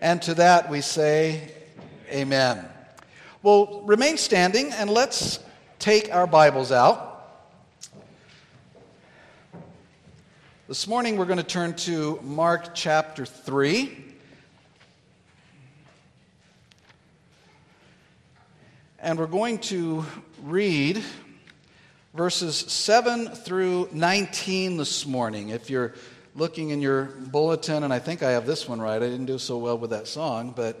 And to that we say, Amen. Well, remain standing and let's take our Bibles out. This morning we're going to turn to Mark chapter 3. And we're going to read verses 7 through 19 this morning. If you're looking in your bulletin, and I think I have this one right. I didn't do so well with that song, but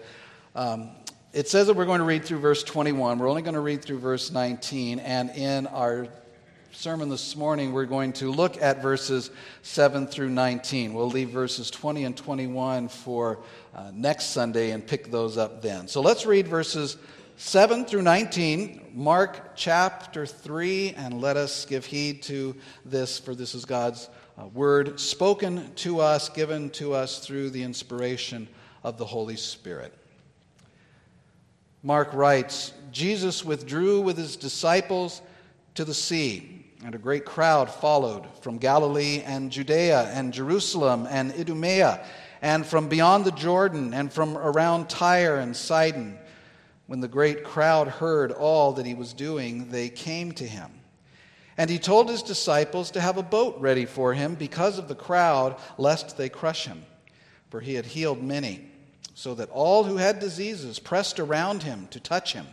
um, it says that we're going to read through verse 21. We're only going to read through verse 19, and in our sermon this morning, we're going to look at verses 7 through 19. We'll leave verses 20 and 21 for uh, next Sunday and pick those up then. So let's read verses 7 through 19, Mark chapter 3, and let us give heed to this, for this is God's word spoken to us, given to us through the inspiration of the Holy Spirit. Mark writes Jesus withdrew with his disciples to the sea, and a great crowd followed from Galilee and Judea and Jerusalem and Idumea, and from beyond the Jordan and from around Tyre and Sidon. When the great crowd heard all that he was doing, they came to him. And he told his disciples to have a boat ready for him because of the crowd, lest they crush him. For he had healed many, so that all who had diseases pressed around him to touch him.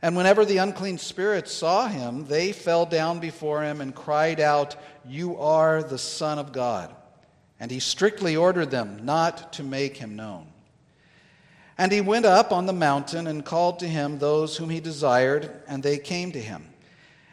And whenever the unclean spirits saw him, they fell down before him and cried out, You are the Son of God. And he strictly ordered them not to make him known. And he went up on the mountain and called to him those whom he desired, and they came to him.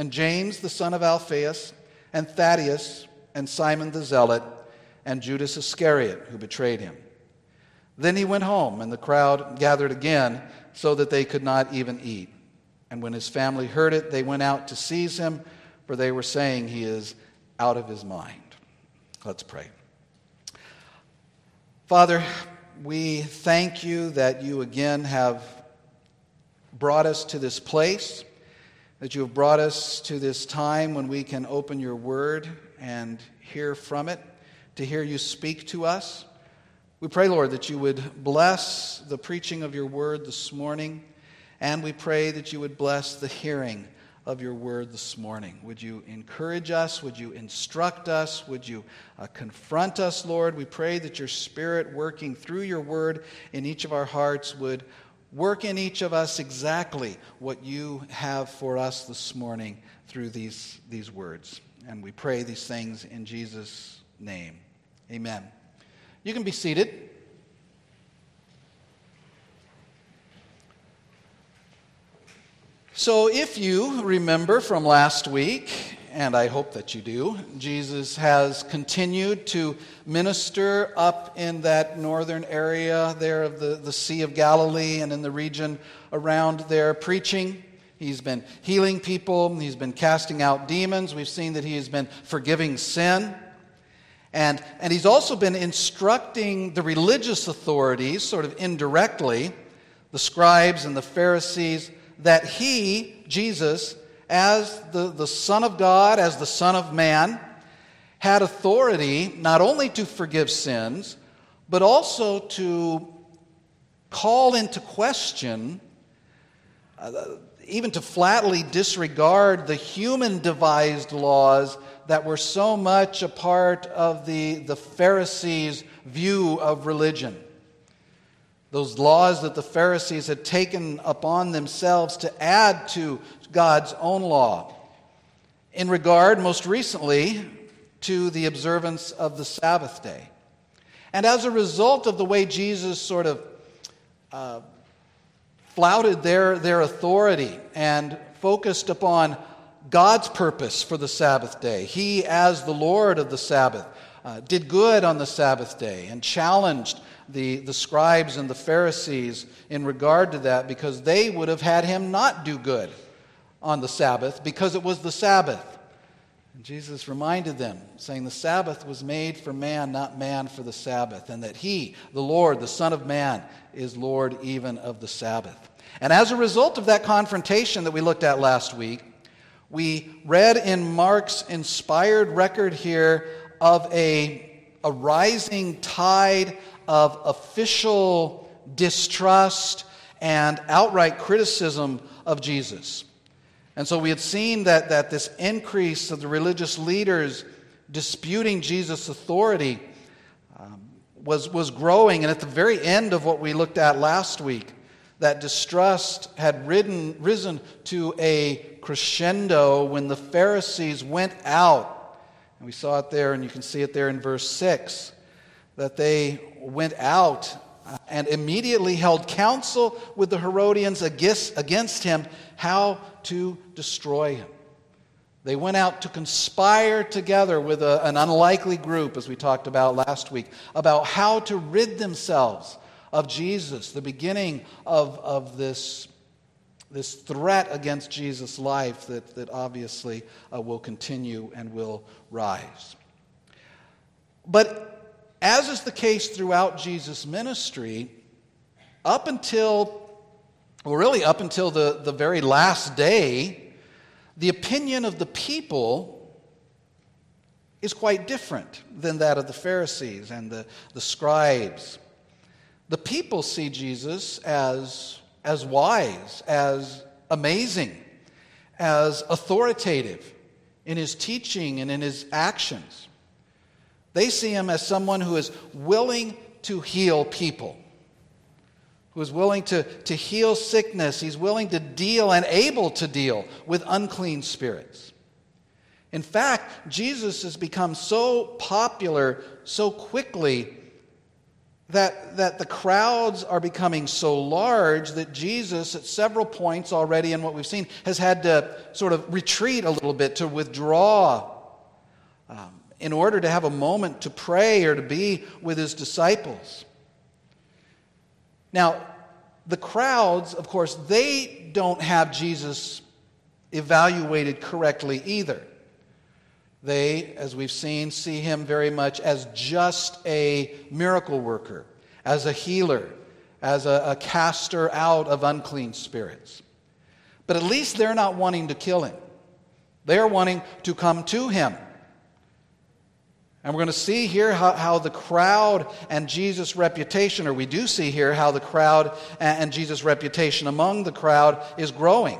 and James the son of Alphaeus, and Thaddeus, and Simon the Zealot, and Judas Iscariot, who betrayed him. Then he went home, and the crowd gathered again, so that they could not even eat. And when his family heard it, they went out to seize him, for they were saying he is out of his mind. Let's pray. Father, we thank you that you again have brought us to this place that you have brought us to this time when we can open your word and hear from it, to hear you speak to us. We pray, Lord, that you would bless the preaching of your word this morning, and we pray that you would bless the hearing of your word this morning. Would you encourage us? Would you instruct us? Would you uh, confront us, Lord? We pray that your spirit working through your word in each of our hearts would Work in each of us exactly what you have for us this morning through these, these words. And we pray these things in Jesus' name. Amen. You can be seated. So, if you remember from last week, and I hope that you do. Jesus has continued to minister up in that northern area there of the, the Sea of Galilee and in the region around there, preaching. He's been healing people, he's been casting out demons. We've seen that he has been forgiving sin. And, and he's also been instructing the religious authorities, sort of indirectly, the scribes and the Pharisees, that he, Jesus, as the, the Son of God, as the Son of Man, had authority not only to forgive sins, but also to call into question, uh, even to flatly disregard the human devised laws that were so much a part of the, the Pharisees' view of religion. Those laws that the Pharisees had taken upon themselves to add to God's own law in regard, most recently, to the observance of the Sabbath day. And as a result of the way Jesus sort of uh, flouted their, their authority and focused upon God's purpose for the Sabbath day, he, as the Lord of the Sabbath, uh, did good on the Sabbath day and challenged the, the scribes and the Pharisees in regard to that because they would have had him not do good on the Sabbath because it was the Sabbath. And Jesus reminded them, saying, The Sabbath was made for man, not man for the Sabbath, and that he, the Lord, the Son of Man, is Lord even of the Sabbath. And as a result of that confrontation that we looked at last week, we read in Mark's inspired record here of a, a rising tide of official distrust and outright criticism of Jesus. And so we had seen that, that this increase of the religious leaders disputing Jesus' authority um, was, was growing. And at the very end of what we looked at last week, that distrust had ridden, risen to a crescendo when the Pharisees went out. And we saw it there, and you can see it there in verse 6 that they went out and immediately held counsel with the Herodians against, against him how to destroy him. They went out to conspire together with a, an unlikely group, as we talked about last week, about how to rid themselves of Jesus, the beginning of, of this, this threat against Jesus' life that, that obviously uh, will continue and will rise. But as is the case throughout Jesus' ministry, up until, well, really up until the, the very last day, the opinion of the people is quite different than that of the Pharisees and the, the scribes. The people see Jesus as, as wise, as amazing, as authoritative in his teaching and in his actions. They see him as someone who is willing to heal people, who is willing to, to heal sickness. He's willing to deal and able to deal with unclean spirits. In fact, Jesus has become so popular so quickly that, that the crowds are becoming so large that Jesus, at several points already in what we've seen, has had to sort of retreat a little bit, to withdraw. Um, in order to have a moment to pray or to be with his disciples. Now, the crowds, of course, they don't have Jesus evaluated correctly either. They, as we've seen, see him very much as just a miracle worker, as a healer, as a, a caster out of unclean spirits. But at least they're not wanting to kill him. They're wanting to come to him and we're going to see here how, how, the crowd and Jesus' reputation, or we do see here how the crowd and, and Jesus' reputation among the crowd is growing.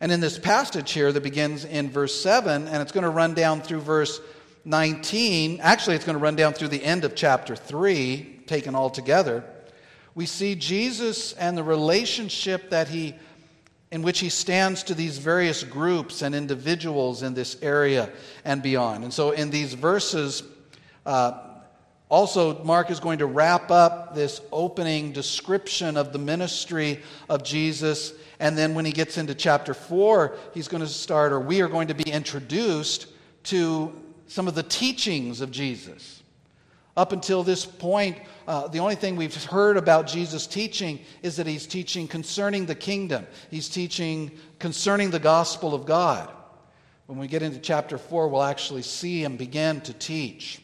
And in this passage here that begins in verse 7, and it's going to run down through verse 19, actually, it's going to run down through the end of chapter 3, taken all together, we see Jesus and the relationship that he in which he stands to these various groups and individuals in this area and beyond. And so, in these verses, uh, also, Mark is going to wrap up this opening description of the ministry of Jesus. And then, when he gets into chapter 4, he's going to start, or we are going to be introduced to some of the teachings of Jesus. Up until this point, uh, the only thing we've heard about Jesus' teaching is that he's teaching concerning the kingdom, he's teaching concerning the gospel of God. When we get into chapter 4, we'll actually see him begin to teach.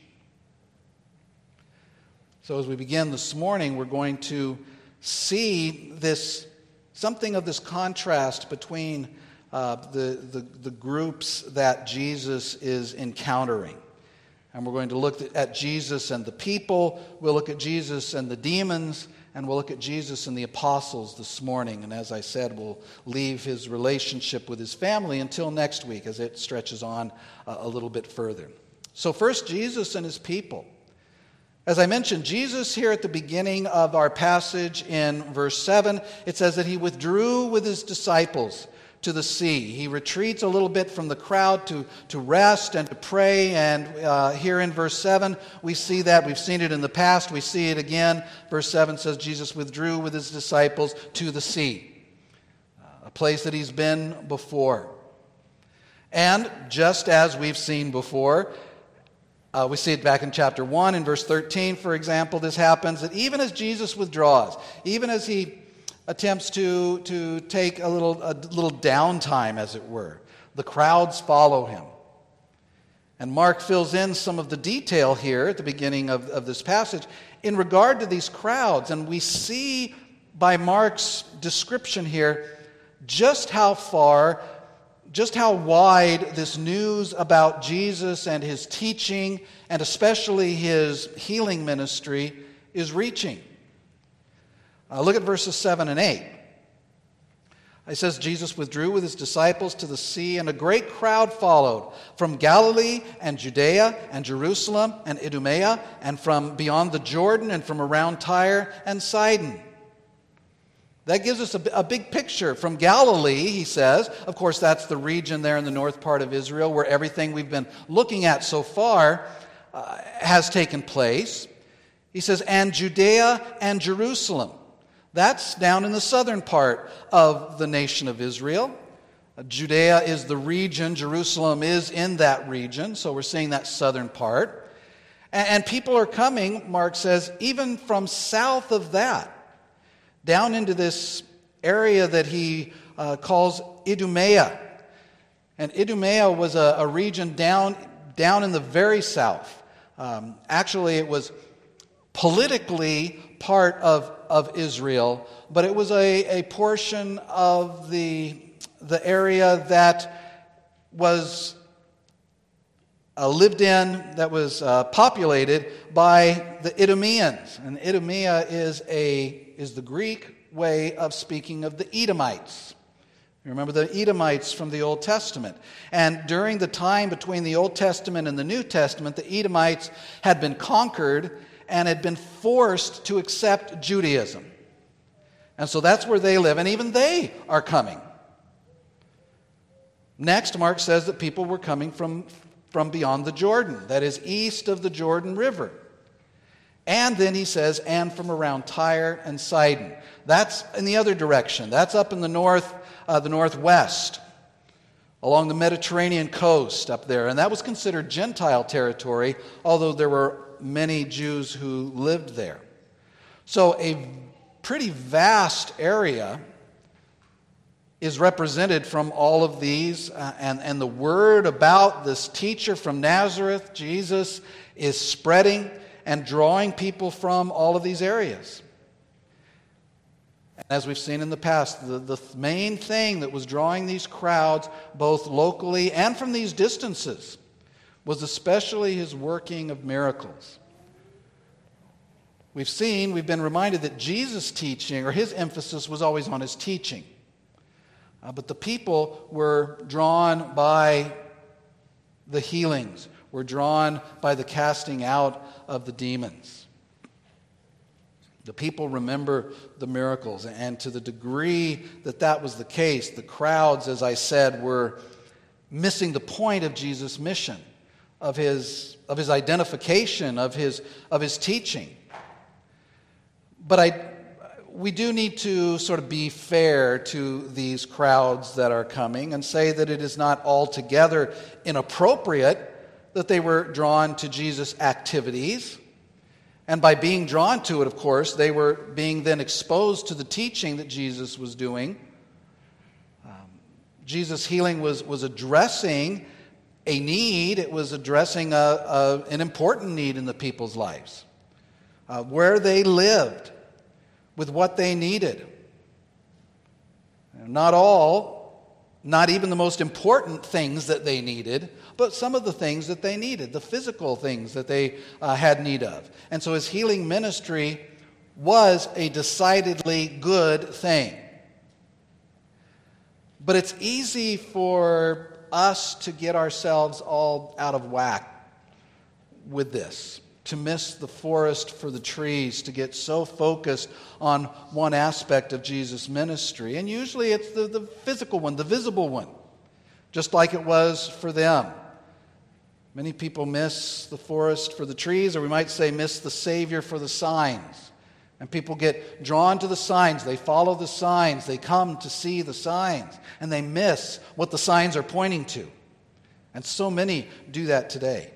So, as we begin this morning, we're going to see this something of this contrast between uh, the, the, the groups that Jesus is encountering. And we're going to look at Jesus and the people. We'll look at Jesus and the demons. And we'll look at Jesus and the apostles this morning. And as I said, we'll leave his relationship with his family until next week as it stretches on uh, a little bit further. So, first, Jesus and his people. As I mentioned, Jesus, here at the beginning of our passage in verse 7, it says that he withdrew with his disciples to the sea. He retreats a little bit from the crowd to, to rest and to pray. And uh, here in verse 7, we see that. We've seen it in the past. We see it again. Verse 7 says Jesus withdrew with his disciples to the sea, a place that he's been before. And just as we've seen before, Uh, we see it back in chapter 1 in verse 13, for example. This happens that even as Jesus withdraws, even as he attempts to, to take a little, a little downtime, as it were, the crowds follow him. And Mark fills in some of the detail here at the beginning of, of this passage in regard to these crowds. And we see by Mark's description here just how far just how wide this news about Jesus and his teaching, and especially his healing ministry, is reaching. Uh, look at verses 7 and 8. It says, Jesus withdrew with his disciples to the sea, and a great crowd followed from Galilee and Judea and Jerusalem and Idumea, and from beyond the Jordan and from around Tyre and Sidon. That gives us a, a, big picture from Galilee, he says. Of course, that's the region there in the north part of Israel where everything we've been looking at so far uh, has taken place. He says, and Judea and Jerusalem. That's down in the southern part of the nation of Israel. Judea is the region, Jerusalem is in that region, so we're seeing that southern part. And, and people are coming, Mark says, even from south of that down into this area that he uh, calls Idumea. And Idumea was a, a, region down, down in the very south. Um, actually, it was politically part of, of Israel, but it was a, a portion of the, the area that was uh, lived in, that was uh, populated by the Idumeans. And Idumea is a is the Greek way of speaking of the Edomites. You remember the Edomites from the Old Testament. And during the time between the Old Testament and the New Testament, the Edomites had been conquered and had been forced to accept Judaism. And so that's where they live, and even they are coming. Next, Mark says that people were coming from, from beyond the Jordan, that is, east of the Jordan River. And then he says, and from around Tyre and Sidon. That's in the other direction. That's up in the north, uh, the northwest, along the Mediterranean coast up there. And that was considered Gentile territory, although there were many Jews who lived there. So a pretty vast area is represented from all of these. Uh, and, and the word about this teacher from Nazareth, Jesus, is spreading and drawing people from all of these areas. And as we've seen in the past, the, the main thing that was drawing these crowds, both locally and from these distances, was especially his working of miracles. We've seen, we've been reminded that Jesus' teaching, or his emphasis, was always on his teaching. Uh, but the people were drawn by the healings, were drawn by the casting out of the demons. The people remember the miracles, and to the degree that that was the case, the crowds, as I said, were missing the point of Jesus' mission, of his, of his identification, of his, of his teaching. But I, we do need to sort of be fair to these crowds that are coming and say that it is not altogether inappropriate that they were drawn to Jesus' activities. And by being drawn to it, of course, they were being then exposed to the teaching that Jesus was doing. Um, Jesus' healing was, was addressing a need, it was addressing a, a, an important need in the people's lives. Uh, where they lived, with what they needed. Not all, not even the most important things that they needed, but some of the things that they needed, the physical things that they uh, had need of. And so his healing ministry was a decidedly good thing. But it's easy for us to get ourselves all out of whack with this, to miss the forest for the trees, to get so focused on one aspect of Jesus' ministry. And usually it's the, the physical one, the visible one, just like it was for them. Many people miss the forest for the trees, or we might say miss the Savior for the signs. And people get drawn to the signs. They follow the signs. They come to see the signs. And they miss what the signs are pointing to. And so many do that today.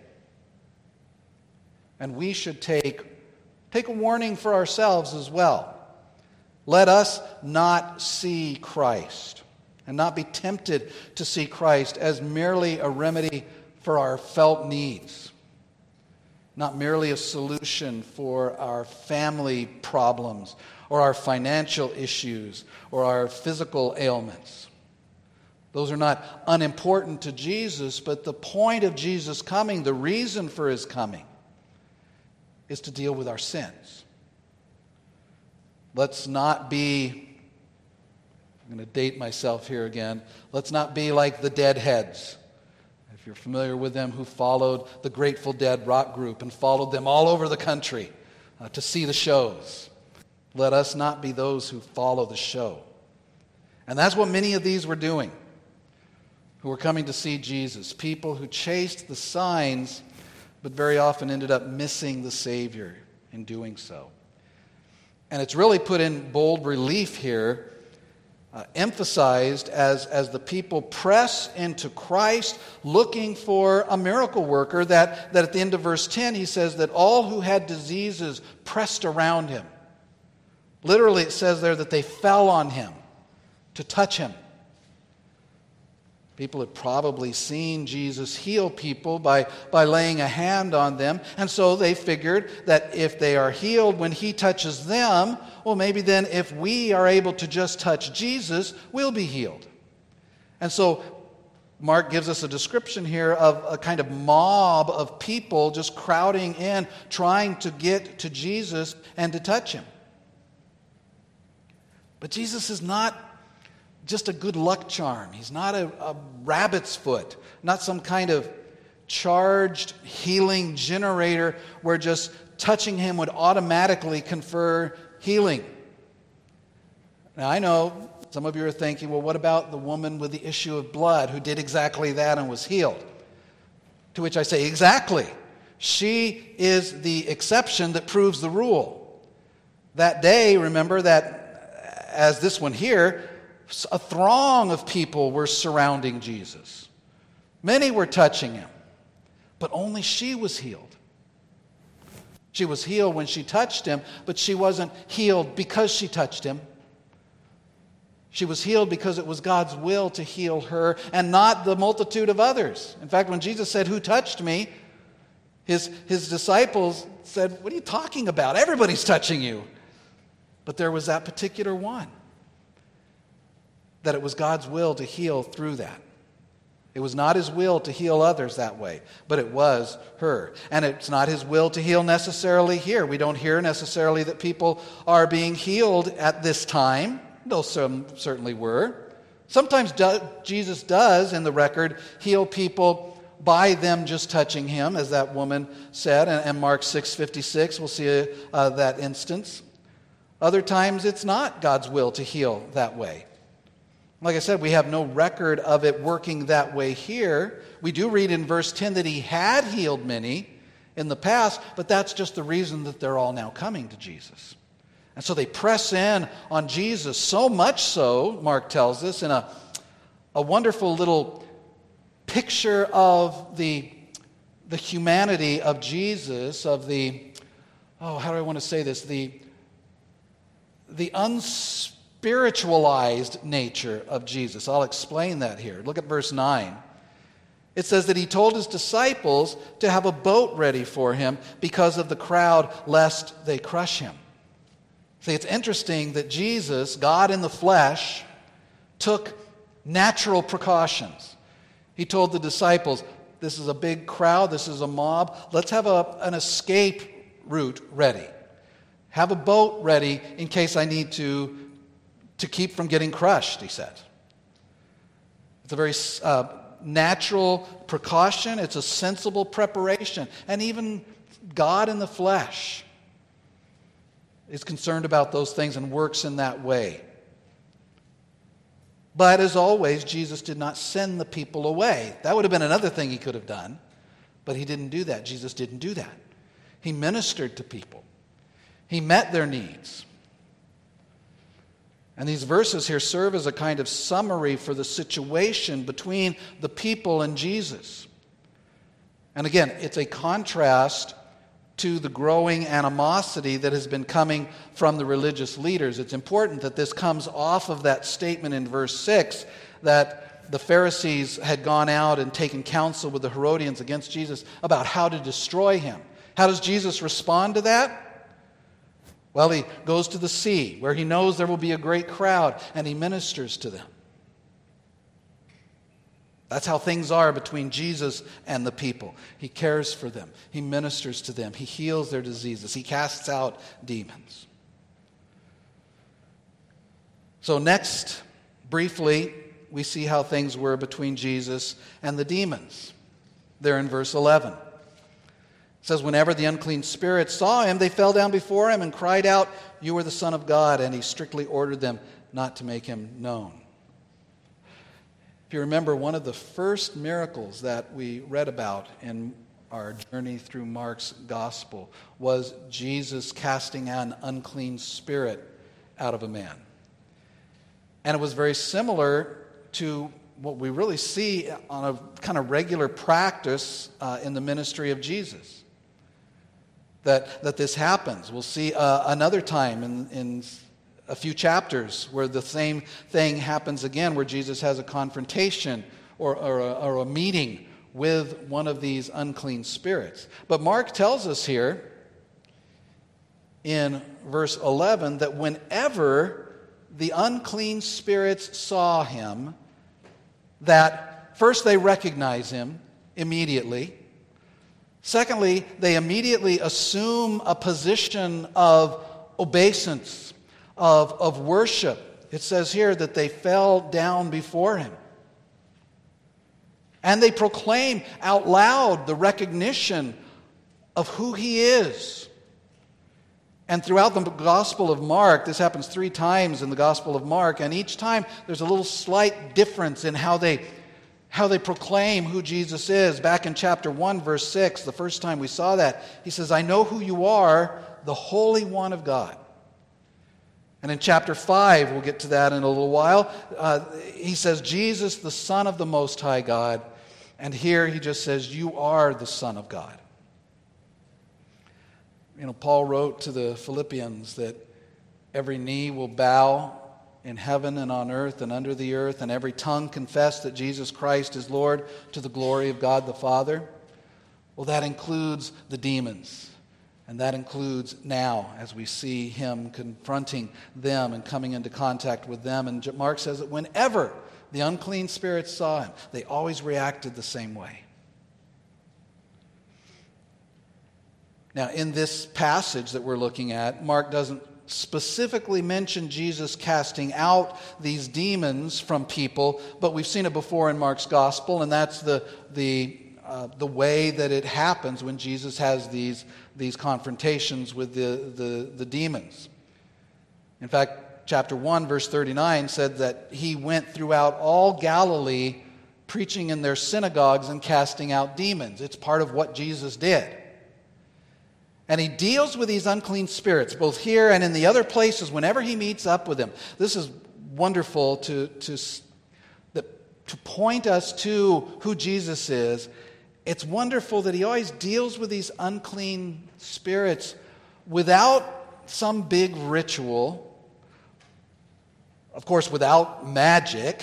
And we should take, take a warning for ourselves as well. Let us not see Christ and not be tempted to see Christ as merely a remedy for our felt needs, not merely a solution for our family problems or our financial issues or our physical ailments. Those are not unimportant to Jesus, but the point of Jesus coming, the reason for his coming, is to deal with our sins. Let's not be, I'm going to date myself here again, let's not be like the deadheads. You're familiar with them, who followed the Grateful Dead rock group and followed them all over the country uh, to see the shows. Let us not be those who follow the show. And that's what many of these were doing who were coming to see Jesus. People who chased the signs, but very often ended up missing the Savior in doing so. And it's really put in bold relief here, uh, emphasized as, as the people press into Christ looking for a miracle worker. That, that at the end of verse 10, he says that all who had diseases pressed around him. Literally, it says there that they fell on him to touch him. People had probably seen Jesus heal people by, by laying a hand on them. And so they figured that if they are healed when he touches them, well, maybe then if we are able to just touch Jesus, we'll be healed. And so Mark gives us a description here of a kind of mob of people just crowding in, trying to get to Jesus and to touch him. But Jesus is not just a good luck charm. He's not a, a rabbit's foot, not some kind of charged healing generator where just touching him would automatically confer healing. Now, I know some of you are thinking, well, what about the woman with the issue of blood who did exactly that and was healed? To which I say, exactly. She is the exception that proves the rule. That day, remember that as this one here, a throng of people were surrounding Jesus. Many were touching him, but only she was healed. She was healed when she touched him, but she wasn't healed because she touched him. She was healed because it was God's will to heal her and not the multitude of others. In fact, when Jesus said, Who touched me? His, his disciples said, What are you talking about? Everybody's touching you. But there was that particular one that it was God's will to heal through that. It was not his will to heal others that way, but it was her. And it's not his will to heal necessarily here. We don't hear necessarily that people are being healed at this time, though some certainly were. Sometimes do, Jesus does, in the record, heal people by them just touching him, as that woman said, and, and Mark 6:56, we'll see uh, that instance. Other times, it's not God's will to heal that way. Like I said, we have no record of it working that way here. We do read in verse 10 that he had healed many in the past, but that's just the reason that they're all now coming to Jesus. And so they press in on Jesus, so much so, Mark tells us, in a, a wonderful little picture of the, the humanity of Jesus, of the, oh, how do I want to say this? The, the unspeakable spiritualized nature of Jesus. I'll explain that here. Look at verse 9. It says that he told his disciples to have a boat ready for him because of the crowd, lest they crush him. See, it's interesting that Jesus, God in the flesh, took natural precautions. He told the disciples, This is a big crowd, this is a mob, let's have a, an escape route ready. Have a boat ready in case I need to to keep from getting crushed, he said. It's a very uh, natural precaution, it's a sensible preparation. And even God in the flesh is concerned about those things and works in that way. But as always, Jesus did not send the people away. That would have been another thing he could have done, but he didn't do that. Jesus didn't do that. He ministered to people, he met their needs. And these verses here serve as a kind of summary for the situation between the people and Jesus. And again, it's a contrast to the growing animosity that has been coming from the religious leaders. It's important that this comes off of that statement in verse 6 that the Pharisees had gone out and taken counsel with the Herodians against Jesus about how to destroy him. How does Jesus respond to that? Well, he goes to the sea where he knows there will be a great crowd and he ministers to them. That's how things are between Jesus and the people. He cares for them, He ministers to them, He heals their diseases, He casts out demons. So, next, briefly, we see how things were between Jesus and the demons. There in verse 11. It says, Whenever the unclean spirits saw him, they fell down before him and cried out, You are the Son of God. And he strictly ordered them not to make him known. If you remember, one of the first miracles that we read about in our journey through Mark's gospel was Jesus casting an unclean spirit out of a man. And it was very similar to what we really see on a kind of regular practice uh, in the ministry of Jesus. That, that this happens. We'll see uh, another time in, in a few chapters where the same thing happens again, where Jesus has a confrontation or, or, a, or a meeting with one of these unclean spirits. But Mark tells us here in verse 11 that whenever the unclean spirits saw him, that first they recognize him immediately. Secondly, they immediately assume a position of obeisance of, of worship. It says here that they fell down before him. And they proclaim out loud the recognition of who he is. And throughout the Gospel of Mark, this happens three times in the Gospel of Mark, and each time there's a little slight difference in how they, how they proclaim who Jesus is. Back in chapter 1, verse 6, the first time we saw that, he says, I know who you are, the Holy One of God. And in chapter 5, we'll get to that in a little while, uh, he says, Jesus, the Son of the Most High God. And here he just says, You are the Son of God. You know, Paul wrote to the Philippians that every knee will bow in heaven and on earth and under the earth, and every tongue confess that Jesus Christ is Lord to the glory of God the Father. Well, that includes the demons. And that includes now, as we see him confronting them and coming into contact with them. And Mark says that whenever the unclean spirits saw him, they always reacted the same way. Now, in this passage that we're looking at, Mark doesn't specifically mention Jesus casting out these demons from people, but we've seen it before in Mark's gospel, and that's the, the uh, the way that it happens when Jesus has these, these confrontations with the, the, the demons. In fact, chapter 1, verse 39 said that he went throughout all Galilee preaching in their synagogues and casting out demons. It's part of what Jesus did. And he deals with these unclean spirits, both here and in the other places, whenever he meets up with them. This is wonderful to, to, to point us to who Jesus is. It's wonderful that he always deals with these unclean spirits without some big ritual, of course, without magic,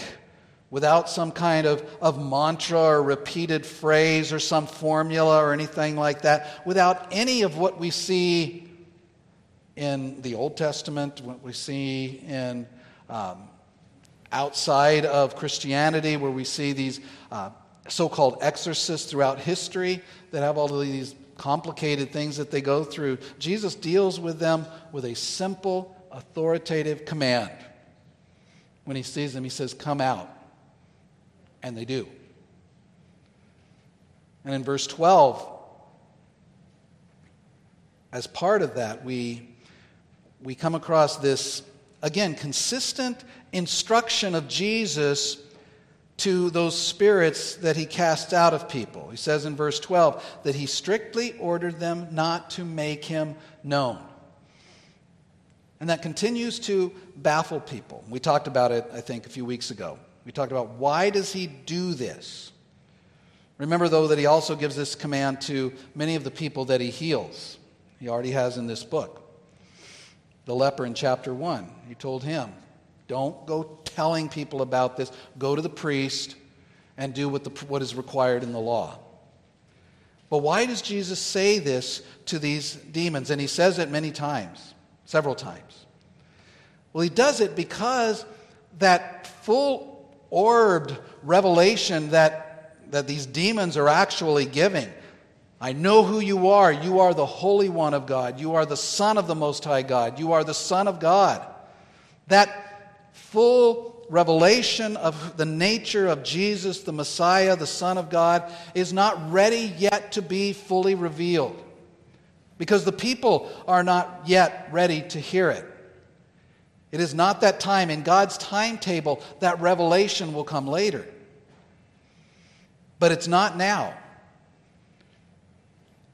without some kind of, of mantra or repeated phrase or some formula or anything like that, without any of what we see in the Old Testament, what we see in um, outside of Christianity, where we see these. Uh, so called exorcists throughout history that have all of these complicated things that they go through. Jesus deals with them with a simple, authoritative command. When he sees them, he says, Come out. And they do. And in verse 12, as part of that, we, we come across this, again, consistent instruction of Jesus to those spirits that he casts out of people. He says in verse 12 that he strictly ordered them not to make him known. And that continues to baffle people. We talked about it, I think, a few weeks ago. We talked about why does he do this? Remember, though, that he also gives this command to many of the people that he heals. He already has in this book. The leper in chapter 1, he told him, Don't go telling people about this. Go to the priest and do what, the, what is required in the law. But why does Jesus say this to these demons? And he says it many times, several times. Well, he does it because that full orbed revelation that, that these demons are actually giving. I know who you are. You are the Holy One of God. You are the Son of the Most High God. You are the Son of God. That full revelation of the nature of Jesus, the Messiah, the Son of God, is not ready yet to be fully revealed because the people are not yet ready to hear it. It is not that time. In God's timetable, that revelation will come later. But it's not now.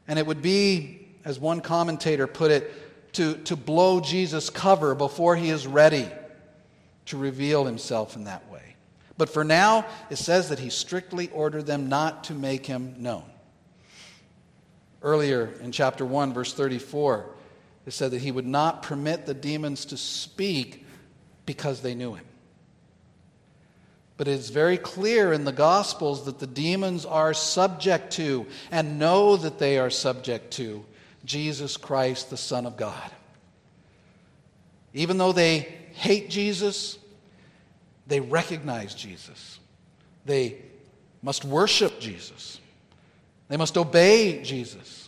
And it would be, as one commentator put it, to, to blow Jesus' cover before he is ready to reveal himself in that way. But for now, it says that he strictly ordered them not to make him known. Earlier in chapter 1, verse 34, it said that he would not permit the demons to speak because they knew him. But it is very clear in the Gospels that the demons are subject to and know that they are subject to Jesus Christ, the Son of God. Even though they hate Jesus, they recognize Jesus. They must worship Jesus. They must obey Jesus.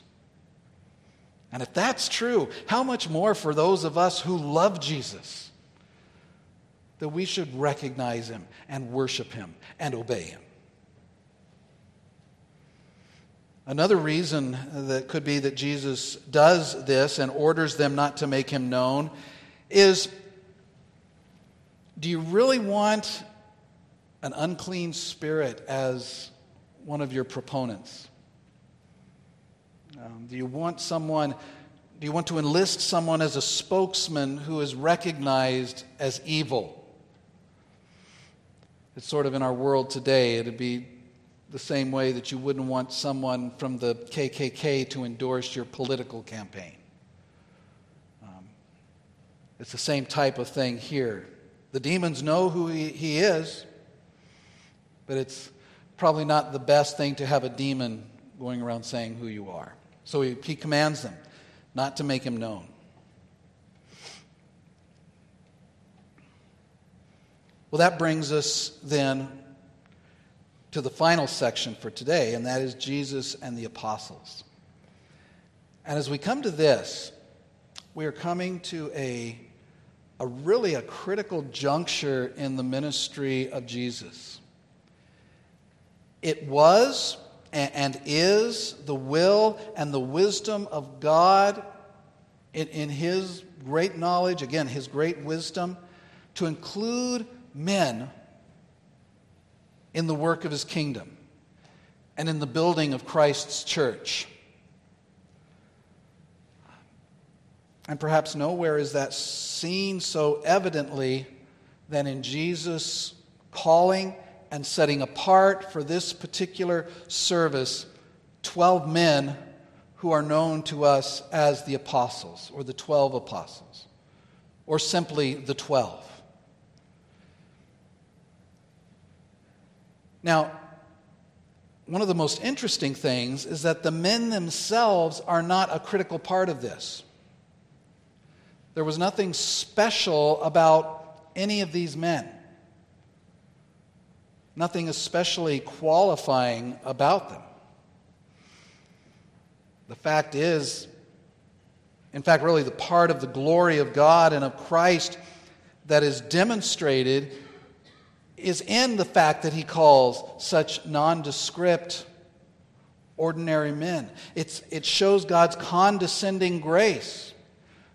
And if that's true, how much more for those of us who love Jesus that we should recognize him and worship him and obey him? Another reason that could be that Jesus does this and orders them not to make him known is do you really want an unclean spirit as one of your proponents? Um, do you want someone, do you want to enlist someone as a spokesman who is recognized as evil? It's sort of in our world today, it'd be the same way that you wouldn't want someone from the KKK to endorse your political campaign. Um, it's the same type of thing here. The demons know who he, he is, but it's probably not the best thing to have a demon going around saying who you are. So he, he commands them not to make him known. Well, that brings us then to the final section for today, and that is Jesus and the apostles. And as we come to this, we are coming to a, a really a critical juncture in the ministry of Jesus. It was and is the will and the wisdom of God in, in His great knowledge, again, His great wisdom, to include men in the work of His kingdom and in the building of Christ's church. And perhaps nowhere is that seen so evidently than in Jesus' calling and setting apart for this particular service 12 men who are known to us as the apostles or the 12 apostles or simply the 12. Now, one of the most interesting things is that the men themselves are not a critical part of this. There was nothing special about any of these men nothing especially qualifying about them. The fact is, in fact, really the part of the glory of God and of Christ that is demonstrated is in the fact that he calls such nondescript, ordinary men. It's, it shows God's condescending grace,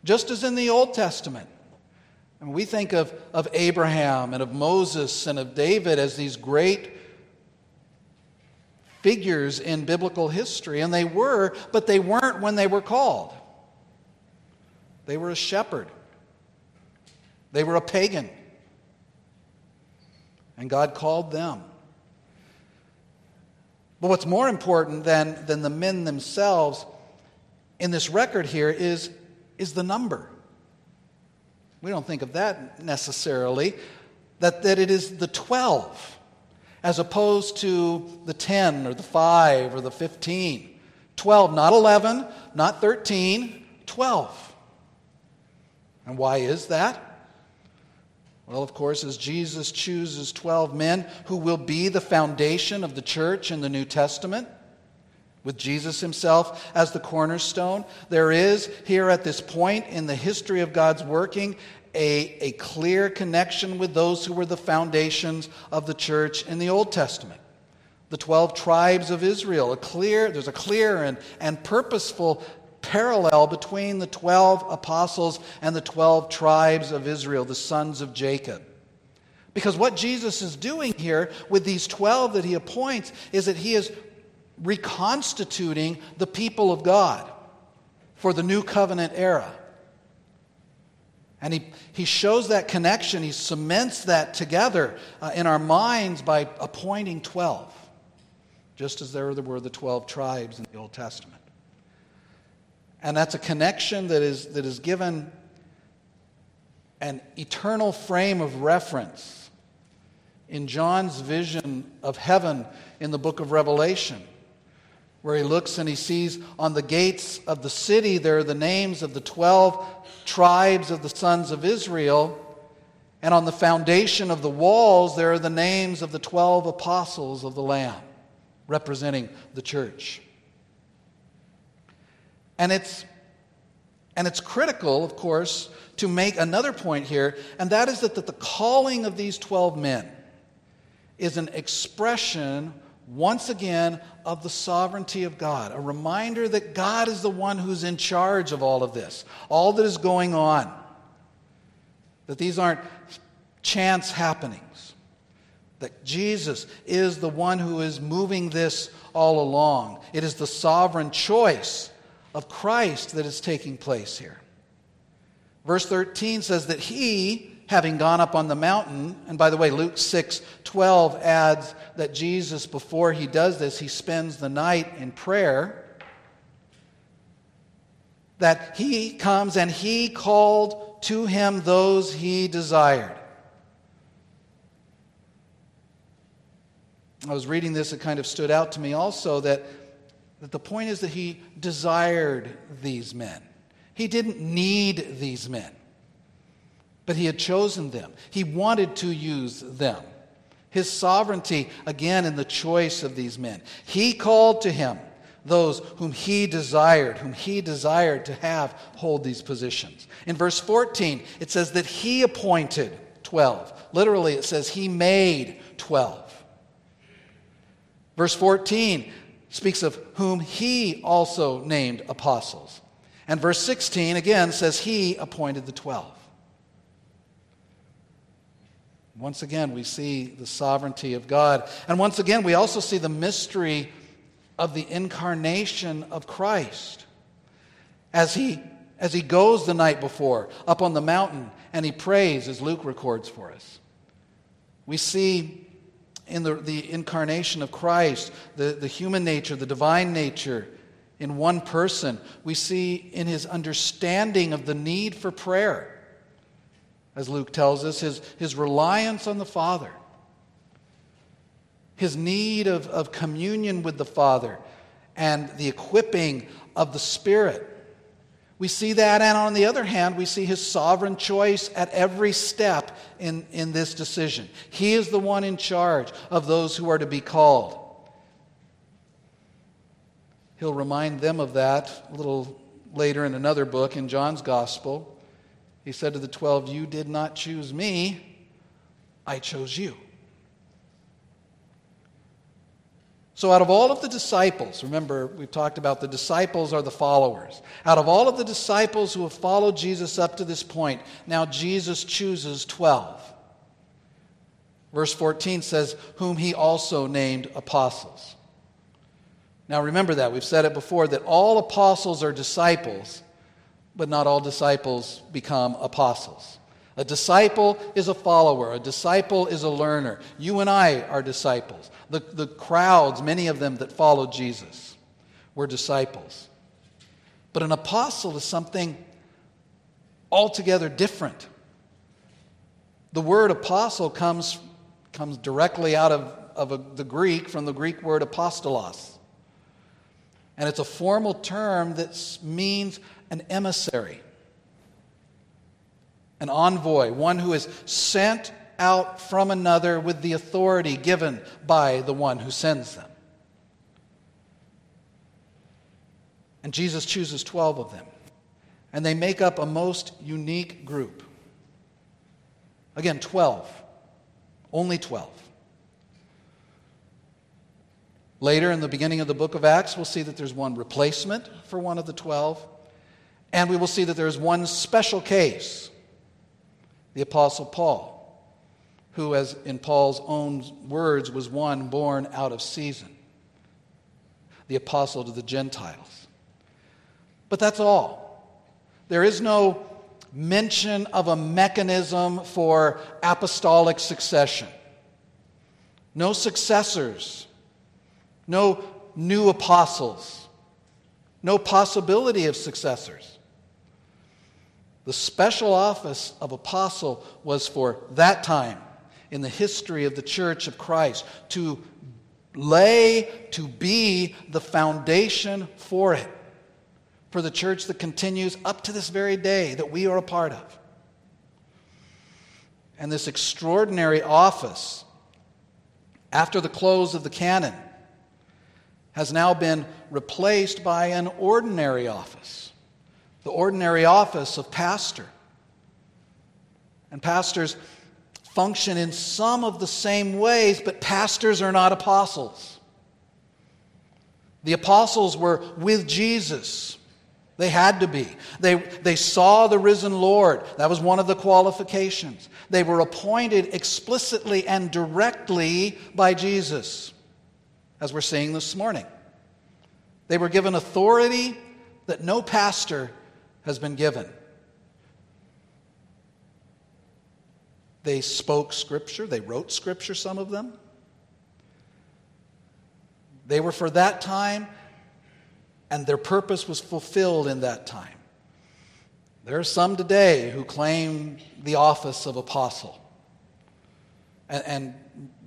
just as in the Old Testament. And we think of, of Abraham and of Moses and of David as these great figures in biblical history, and they were, but they weren't when they were called. They were a shepherd, they were a pagan, and God called them. But what's more important than, than the men themselves in this record here is, is the number. We don't think of that necessarily, that, that it is the 12, as opposed to the 10 or the 5 or the 15. 12, not 11, not 13, 12. And why is that? Well, of course, as Jesus chooses 12 men who will be the foundation of the church in the New Testament, with Jesus himself as the cornerstone, there is here at this point in the history of God's working a, a clear connection with those who were the foundations of the church in the Old Testament. The 12 tribes of Israel, a clear, there's a clear and, and purposeful parallel between the 12 apostles and the 12 tribes of Israel, the sons of Jacob. Because what Jesus is doing here with these 12 that he appoints is that he is reconstituting the people of God for the new covenant era. And he, he shows that connection, he cements that together uh, in our minds by appointing 12, just as there were the 12 tribes in the Old Testament. And that's a connection that is, that is given an eternal frame of reference in John's vision of heaven in the book of Revelation, where he looks and he sees on the gates of the city there are the names of the 12 tribes of the sons of Israel, and on the foundation of the walls there are the names of the 12 apostles of the Lamb, representing the church. And it's, and it's critical, of course, to make another point here, and that is that, that the calling of these 12 men is an expression, once again, of the sovereignty of God. A reminder that God is the one who's in charge of all of this, all that is going on. That these aren't chance happenings. That Jesus is the one who is moving this all along. It is the sovereign choice of Christ that is taking place here. Verse 13 says that he, having gone up on the mountain, and by the way, Luke 6 12 adds that Jesus, before he does this, he spends the night in prayer. That he comes and he called to him those he desired. I was reading this, it kind of stood out to me also that that the point is that he desired these men. He didn't need these men, but he had chosen them. He wanted to use them. His sovereignty, again, in the choice of these men. He called to him those whom he desired, whom he desired to have hold these positions. In verse 14, it says that he appointed 12. Literally, it says he made 12. Verse 14, speaks of whom he also named apostles. And verse 16 again says he appointed the 12. Once again, we see the sovereignty of God. And once again, we also see the mystery of the incarnation of Christ. As he, as he goes the night before up on the mountain and he prays, as Luke records for us, we see in the, the incarnation of Christ, the, the human nature, the divine nature in one person. We see in his understanding of the need for prayer, as Luke tells us, his, his reliance on the Father, his need of, of communion with the Father, and the equipping of the Spirit we see that, and on the other hand, we see his sovereign choice at every step in, in this decision. He is the one in charge of those who are to be called. He'll remind them of that a little later in another book in John's Gospel. He said to the twelve, You did not choose me, I chose you. So, out of all of the disciples, remember, we've talked about the disciples are the followers. Out of all of the disciples who have followed Jesus up to this point, now Jesus chooses 12. Verse 14 says, Whom he also named apostles. Now, remember that. We've said it before that all apostles are disciples, but not all disciples become apostles. A disciple is a follower, a disciple is a learner. You and I are disciples. The, the crowds, many of them that followed Jesus, were disciples. But an apostle is something altogether different. The word apostle comes, comes directly out of, of a, the Greek from the Greek word apostolos. And it's a formal term that means an emissary, an envoy, one who is sent out from another with the authority given by the one who sends them. And Jesus chooses 12 of them. And they make up a most unique group. Again, 12. Only 12. Later in the beginning of the book of Acts, we'll see that there's one replacement for one of the 12. And we will see that there's one special case the Apostle Paul, who, as in Paul's own words, was one born out of season, the apostle to the Gentiles. But that's all. There is no mention of a mechanism for apostolic succession, no successors, no new apostles, no possibility of successors. The special office of apostle was for that time in the history of the church of Christ to lay, to be the foundation for it, for the church that continues up to this very day that we are a part of. And this extraordinary office, after the close of the canon, has now been replaced by an ordinary office the ordinary office of pastor. And pastors function in some of the same ways, but pastors are not apostles. The apostles were with Jesus. They had to be. They, they saw the risen Lord. That was one of the qualifications. They were appointed explicitly and directly by Jesus, as we're seeing this morning. They were given authority that no pastor has been given. They spoke Scripture, they wrote Scripture, some of them. They were for that time, and their purpose was fulfilled in that time. There are some today who claim the office of apostle. And, and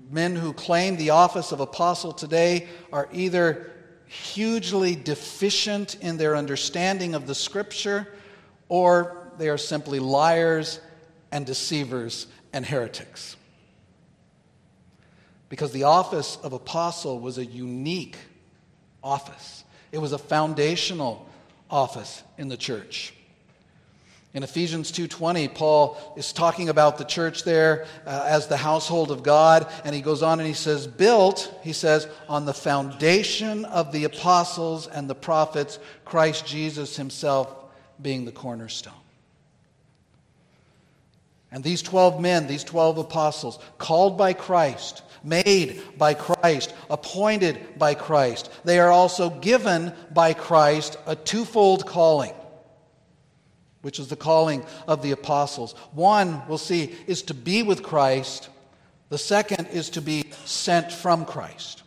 men who claim the office of apostle today are either hugely deficient in their understanding of the scripture, or they are simply liars and deceivers and heretics. Because the office of apostle was a unique office, it was a foundational office in the church. In Ephesians 2:20, Paul is talking about the church there uh, as the household of God, and he goes on and he says, "Built," he says, "on the foundation of the apostles and the prophets, Christ Jesus himself being the cornerstone." And these 12 men, these 12 apostles, called by Christ, made by Christ, appointed by Christ, they are also given by Christ a twofold calling which is the calling of the apostles. One, we'll see, is to be with Christ, the second is to be sent from Christ.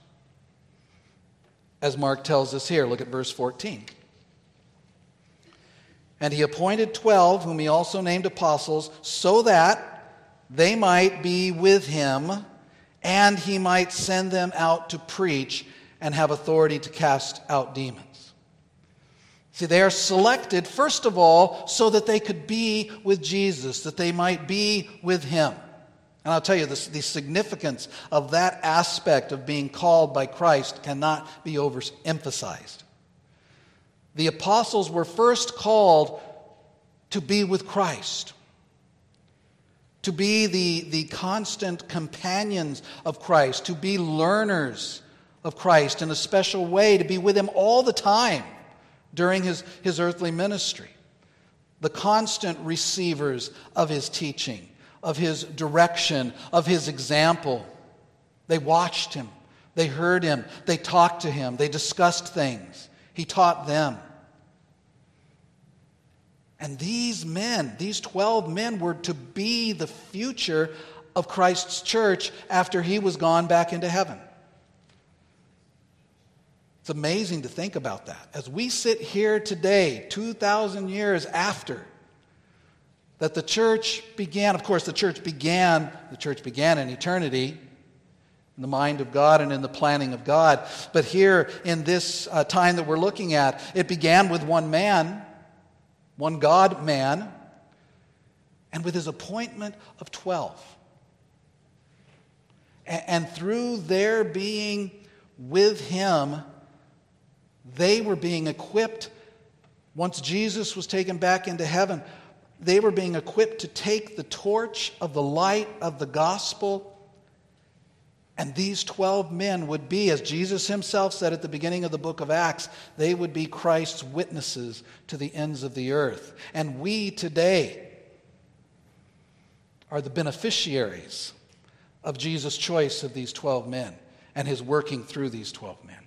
As Mark tells us here, look at verse 14. And he appointed 12, whom he also named apostles, so that they might be with him and he might send them out to preach and have authority to cast out demons. See, they are selected, first of all, so that they could be with Jesus, that they might be with Him. And I'll tell you, this, the significance of that aspect of being called by Christ cannot be overemphasized. The apostles were first called to be with Christ, to be the, the constant companions of Christ, to be learners of Christ in a special way, to be with Him all the time during his, his earthly ministry. The constant receivers of his teaching, of his direction, of his example. They watched him, they heard him, they talked to him, they discussed things. He taught them. And these men, these 12 men, were to be the future of Christ's church after he was gone back into heaven. It's amazing to think about that. As we sit here today, 2,000 years after that the church began, of course, the church began, the church began in eternity in the mind of God and in the planning of God. But here in this uh, time that we're looking at, it began with one man, one God man, and with his appointment of 12. And, and through their being with him, they were being equipped. Once Jesus was taken back into heaven, they were being equipped to take the torch of the light of the gospel. And these 12 men would be, as Jesus himself said at the beginning of the book of Acts, they would be Christ's witnesses to the ends of the earth. And we today are the beneficiaries of Jesus' choice of these 12 men and his working through these 12 men.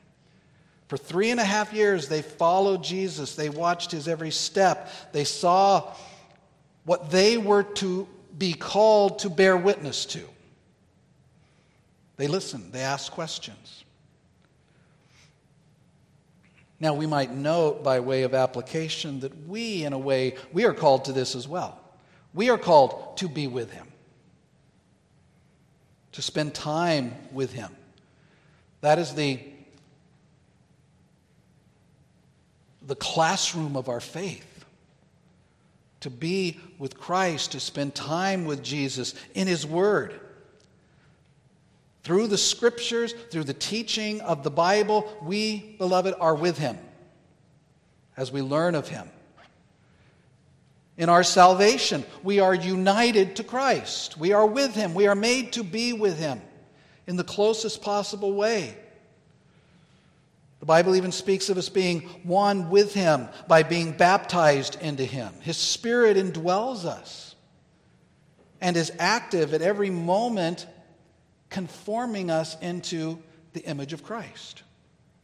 For three and a half years, they followed Jesus. They watched his every step. They saw what they were to be called to bear witness to. They listened, they asked questions. Now, we might note by way of application that we, in a way, we are called to this as well. We are called to be with him, to spend time with him. That is the, the classroom of our faith to be with Christ, to spend time with Jesus in His Word. Through the Scriptures, through the teaching of the Bible, we, beloved, are with Him as we learn of Him. In our salvation, we are united to Christ. We are with Him. We are made to be with Him in the closest possible way. The Bible even speaks of us being one with Him by being baptized into Him. His Spirit indwells us and is active at every moment, conforming us into the image of Christ,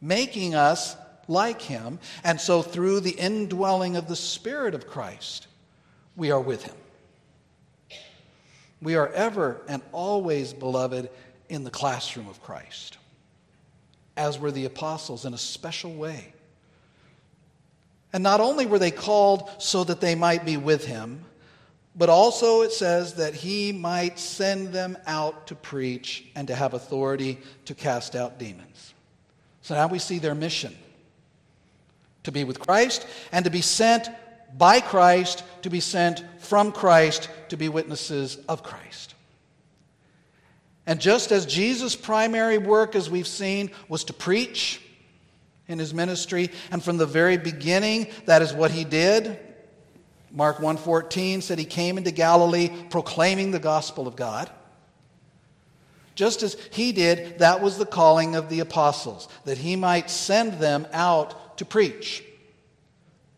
making us like Him. And so, through the indwelling of the Spirit of Christ, we are with Him. We are ever and always, beloved, in the classroom of Christ as were the apostles in a special way. And not only were they called so that they might be with him, but also it says that he might send them out to preach and to have authority to cast out demons. So now we see their mission to be with Christ and to be sent by Christ, to be sent from Christ, to be witnesses of Christ. And just as Jesus' primary work, as we've seen, was to preach in his ministry, and from the very beginning, that is what he did. Mark 1:14 said he came into Galilee proclaiming the gospel of God. Just as he did, that was the calling of the apostles, that he might send them out to preach.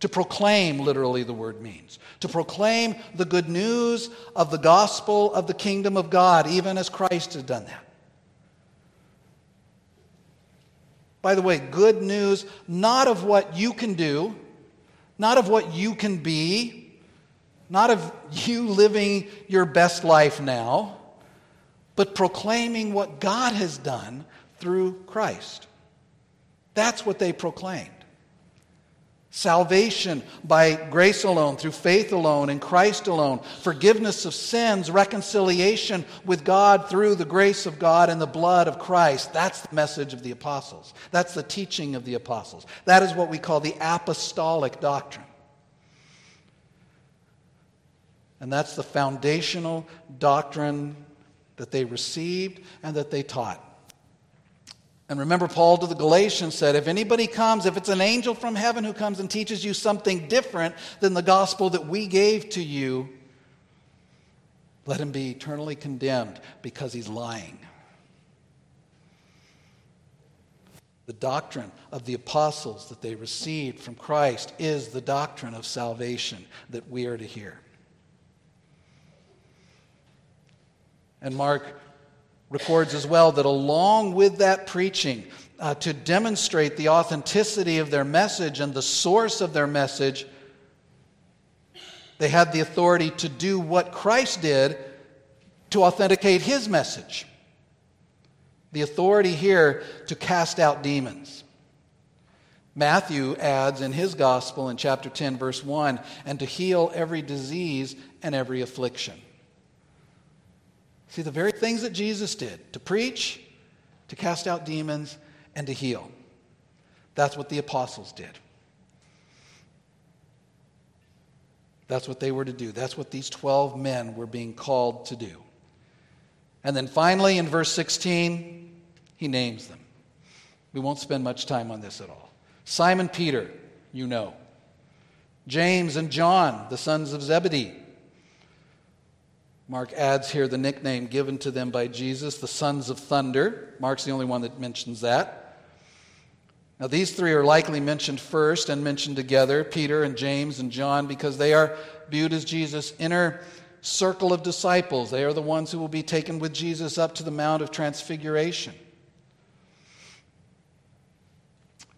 To proclaim, literally, the word means. To proclaim the good news of the gospel of the kingdom of God, even as Christ has done that. By the way, good news not of what you can do, not of what you can be, not of you living your best life now, but proclaiming what God has done through Christ. That's what they proclaimed. Salvation by grace alone, through faith alone, in Christ alone, forgiveness of sins, reconciliation with God through the grace of God and the blood of Christ. That's the message of the apostles. That's the teaching of the apostles. That is what we call the apostolic doctrine. And that's the foundational doctrine that they received and that they taught. And remember, Paul to the Galatians said, if anybody comes, if it's an angel from heaven who comes and teaches you something different than the gospel that we gave to you, let him be eternally condemned because he's lying. The doctrine of the apostles that they received from Christ is the doctrine of salvation that we are to hear. And Mark records as well that along with that preaching, uh, to demonstrate the authenticity of their message and the source of their message, they had the authority to do what Christ did to authenticate his message. The authority here to cast out demons. Matthew adds in his gospel in chapter 10, verse 1, and to heal every disease and every affliction. See, the very things that Jesus did to preach, to cast out demons, and to heal. That's what the apostles did. That's what they were to do. That's what these 12 men were being called to do. And then finally, in verse 16, he names them. We won't spend much time on this at all. Simon Peter, you know. James and John, the sons of Zebedee. Mark adds here the nickname given to them by Jesus, the sons of thunder. Mark's the only one that mentions that. Now, these three are likely mentioned first and mentioned together Peter and James and John because they are viewed as Jesus' inner circle of disciples. They are the ones who will be taken with Jesus up to the Mount of Transfiguration.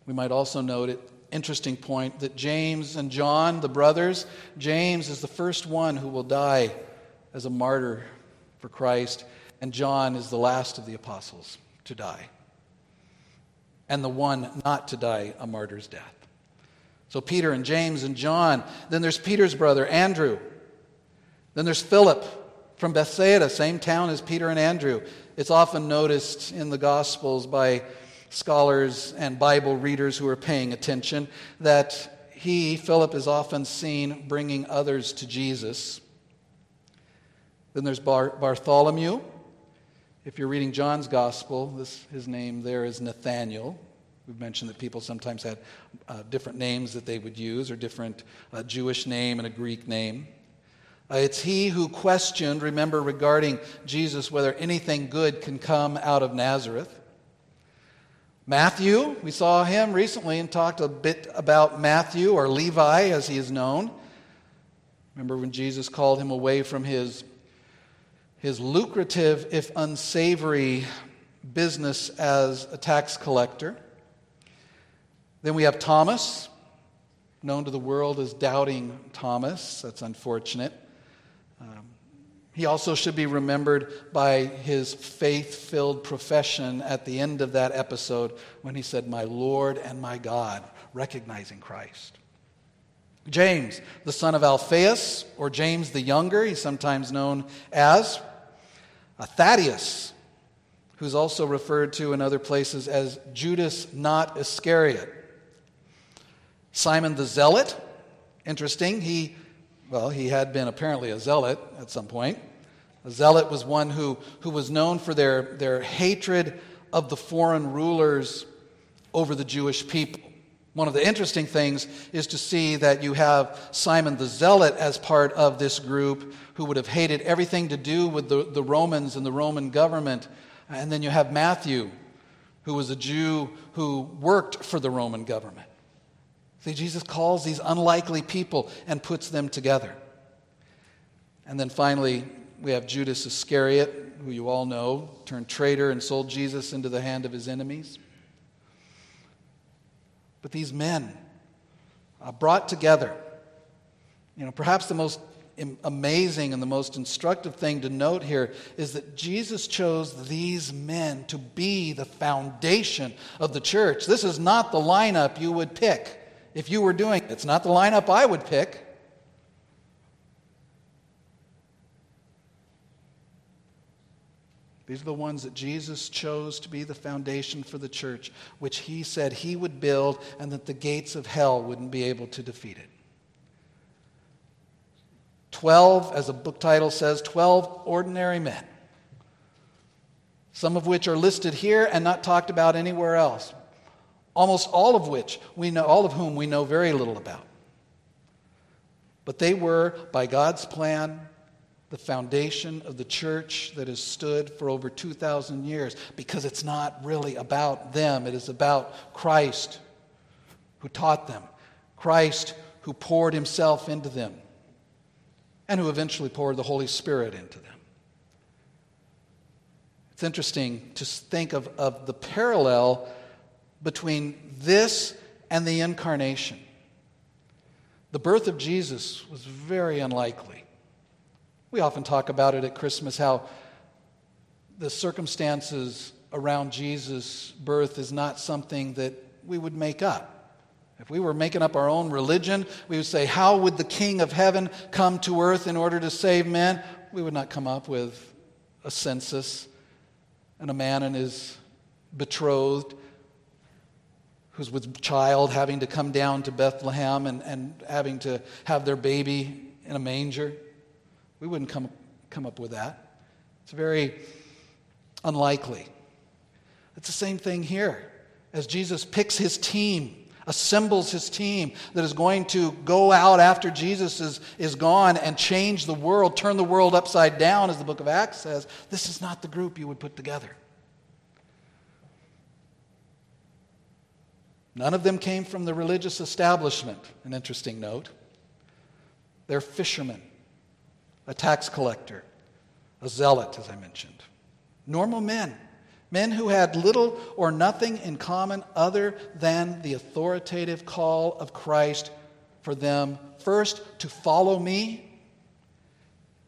We might also note it interesting point that James and John, the brothers, James is the first one who will die as a martyr for Christ, and John is the last of the apostles to die, and the one not to die a martyr's death. So Peter and James and John. Then there's Peter's brother, Andrew. Then there's Philip from Bethsaida, same town as Peter and Andrew. It's often noticed in the Gospels by scholars and Bible readers who are paying attention that he, Philip, is often seen bringing others to Jesus. Then there's Bar- Bartholomew. If you're reading John's gospel, this, his name there is Nathaniel. We've mentioned that people sometimes had uh, different names that they would use, or different uh, Jewish name and a Greek name. Uh, it's he who questioned, remember, regarding Jesus, whether anything good can come out of Nazareth. Matthew, we saw him recently and talked a bit about Matthew, or Levi as he is known. Remember when Jesus called him away from his, his lucrative, if unsavory, business as a tax collector. Then we have Thomas, known to the world as Doubting Thomas. That's unfortunate. Um, he also should be remembered by his faith filled profession at the end of that episode when he said, My Lord and my God, recognizing Christ. James, the son of Alphaeus, or James the Younger, he's sometimes known as. Thaddeus, who's also referred to in other places as Judas not Iscariot. Simon the Zealot, interesting, he well, he had been apparently a zealot at some point. A zealot was one who, who was known for their, their hatred of the foreign rulers over the Jewish people. One of the interesting things is to see that you have Simon the Zealot as part of this group who would have hated everything to do with the, the Romans and the Roman government. And then you have Matthew, who was a Jew who worked for the Roman government. See, Jesus calls these unlikely people and puts them together. And then finally, we have Judas Iscariot, who you all know, turned traitor and sold Jesus into the hand of his enemies. But these men uh, brought together, you know, perhaps the most amazing and the most instructive thing to note here is that Jesus chose these men to be the foundation of the church. This is not the lineup you would pick if you were doing it. It's not the lineup I would pick. These are the ones that Jesus chose to be the foundation for the church, which he said he would build and that the gates of hell wouldn't be able to defeat it. Twelve, as a book title says, 12 ordinary men, some of which are listed here and not talked about anywhere else almost all of which we know, all of whom we know very little about. But they were, by God's plan, the foundation of the church that has stood for over 2,000 years because it's not really about them. It is about Christ who taught them, Christ who poured himself into them, and who eventually poured the Holy Spirit into them. It's interesting to think of, of the parallel between this and the incarnation. The birth of Jesus was very unlikely. We often talk about it at Christmas how the circumstances around Jesus' birth is not something that we would make up. If we were making up our own religion, we would say, How would the King of heaven come to earth in order to save men? We would not come up with a census and a man and his betrothed who's with child having to come down to Bethlehem and, and having to have their baby in a manger. We wouldn't come, come up with that. It's very unlikely. It's the same thing here. As Jesus picks his team, assembles his team that is going to go out after Jesus is, is gone and change the world, turn the world upside down, as the book of Acts says, this is not the group you would put together. None of them came from the religious establishment, an interesting note. They're fishermen, a tax collector, a zealot, as I mentioned. Normal men, men who had little or nothing in common other than the authoritative call of Christ for them first to follow me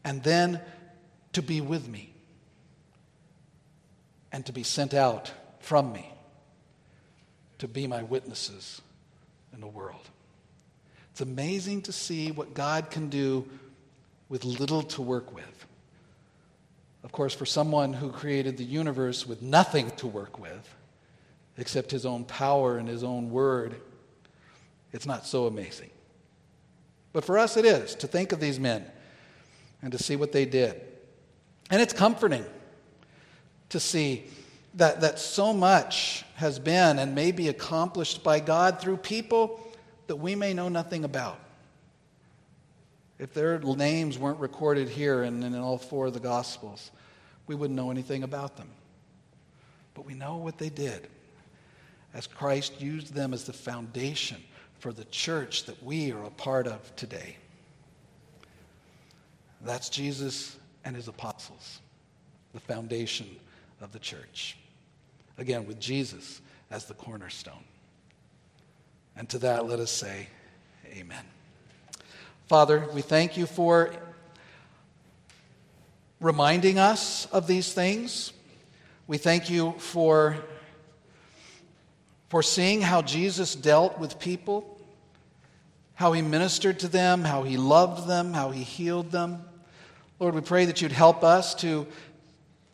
and then to be with me and to be sent out from me to be my witnesses in the world. It's amazing to see what God can do with little to work with. Of course, for someone who created the universe with nothing to work with, except his own power and his own word, it's not so amazing. But for us, it is to think of these men and to see what they did. And it's comforting to see that, that so much has been and may be accomplished by God through people that we may know nothing about. If their names weren't recorded here and in all four of the Gospels, we wouldn't know anything about them. But we know what they did as Christ used them as the foundation for the church that we are a part of today. That's Jesus and his apostles, the foundation of the church. Again, with Jesus as the cornerstone. And to that, let us say, Amen. Father, we thank you for reminding us of these things. We thank you for, for seeing how Jesus dealt with people, how he ministered to them, how he loved them, how he healed them. Lord, we pray that you'd help us to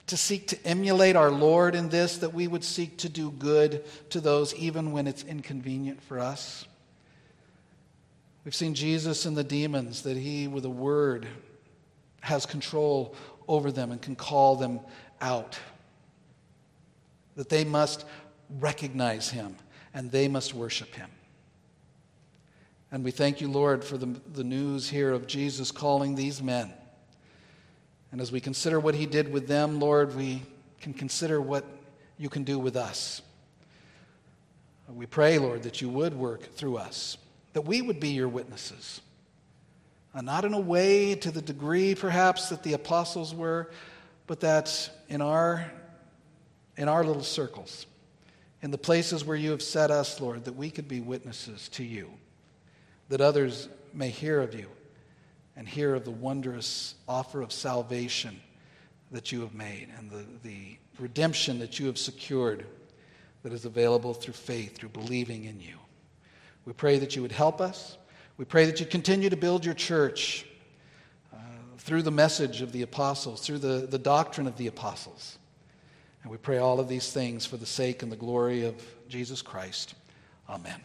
to seek to emulate our Lord in this, that we would seek to do good to those even when it's inconvenient for us. We've seen Jesus and the demons, that he, with a word, has control over them and can call them out. That they must recognize him and they must worship him. And we thank you, Lord, for the, the news here of Jesus calling these men and as we consider what he did with them, Lord, we can consider what you can do with us. We pray, Lord, that you would work through us, that we would be your witnesses. Uh, not in a way to the degree, perhaps, that the apostles were, but that in our, in our little circles, in the places where you have set us, Lord, that we could be witnesses to you, that others may hear of you and hear of the wondrous offer of salvation that you have made and the, the redemption that you have secured that is available through faith, through believing in you. We pray that you would help us. We pray that you continue to build your church uh, through the message of the apostles, through the, the doctrine of the apostles. And we pray all of these things for the sake and the glory of Jesus Christ. Amen.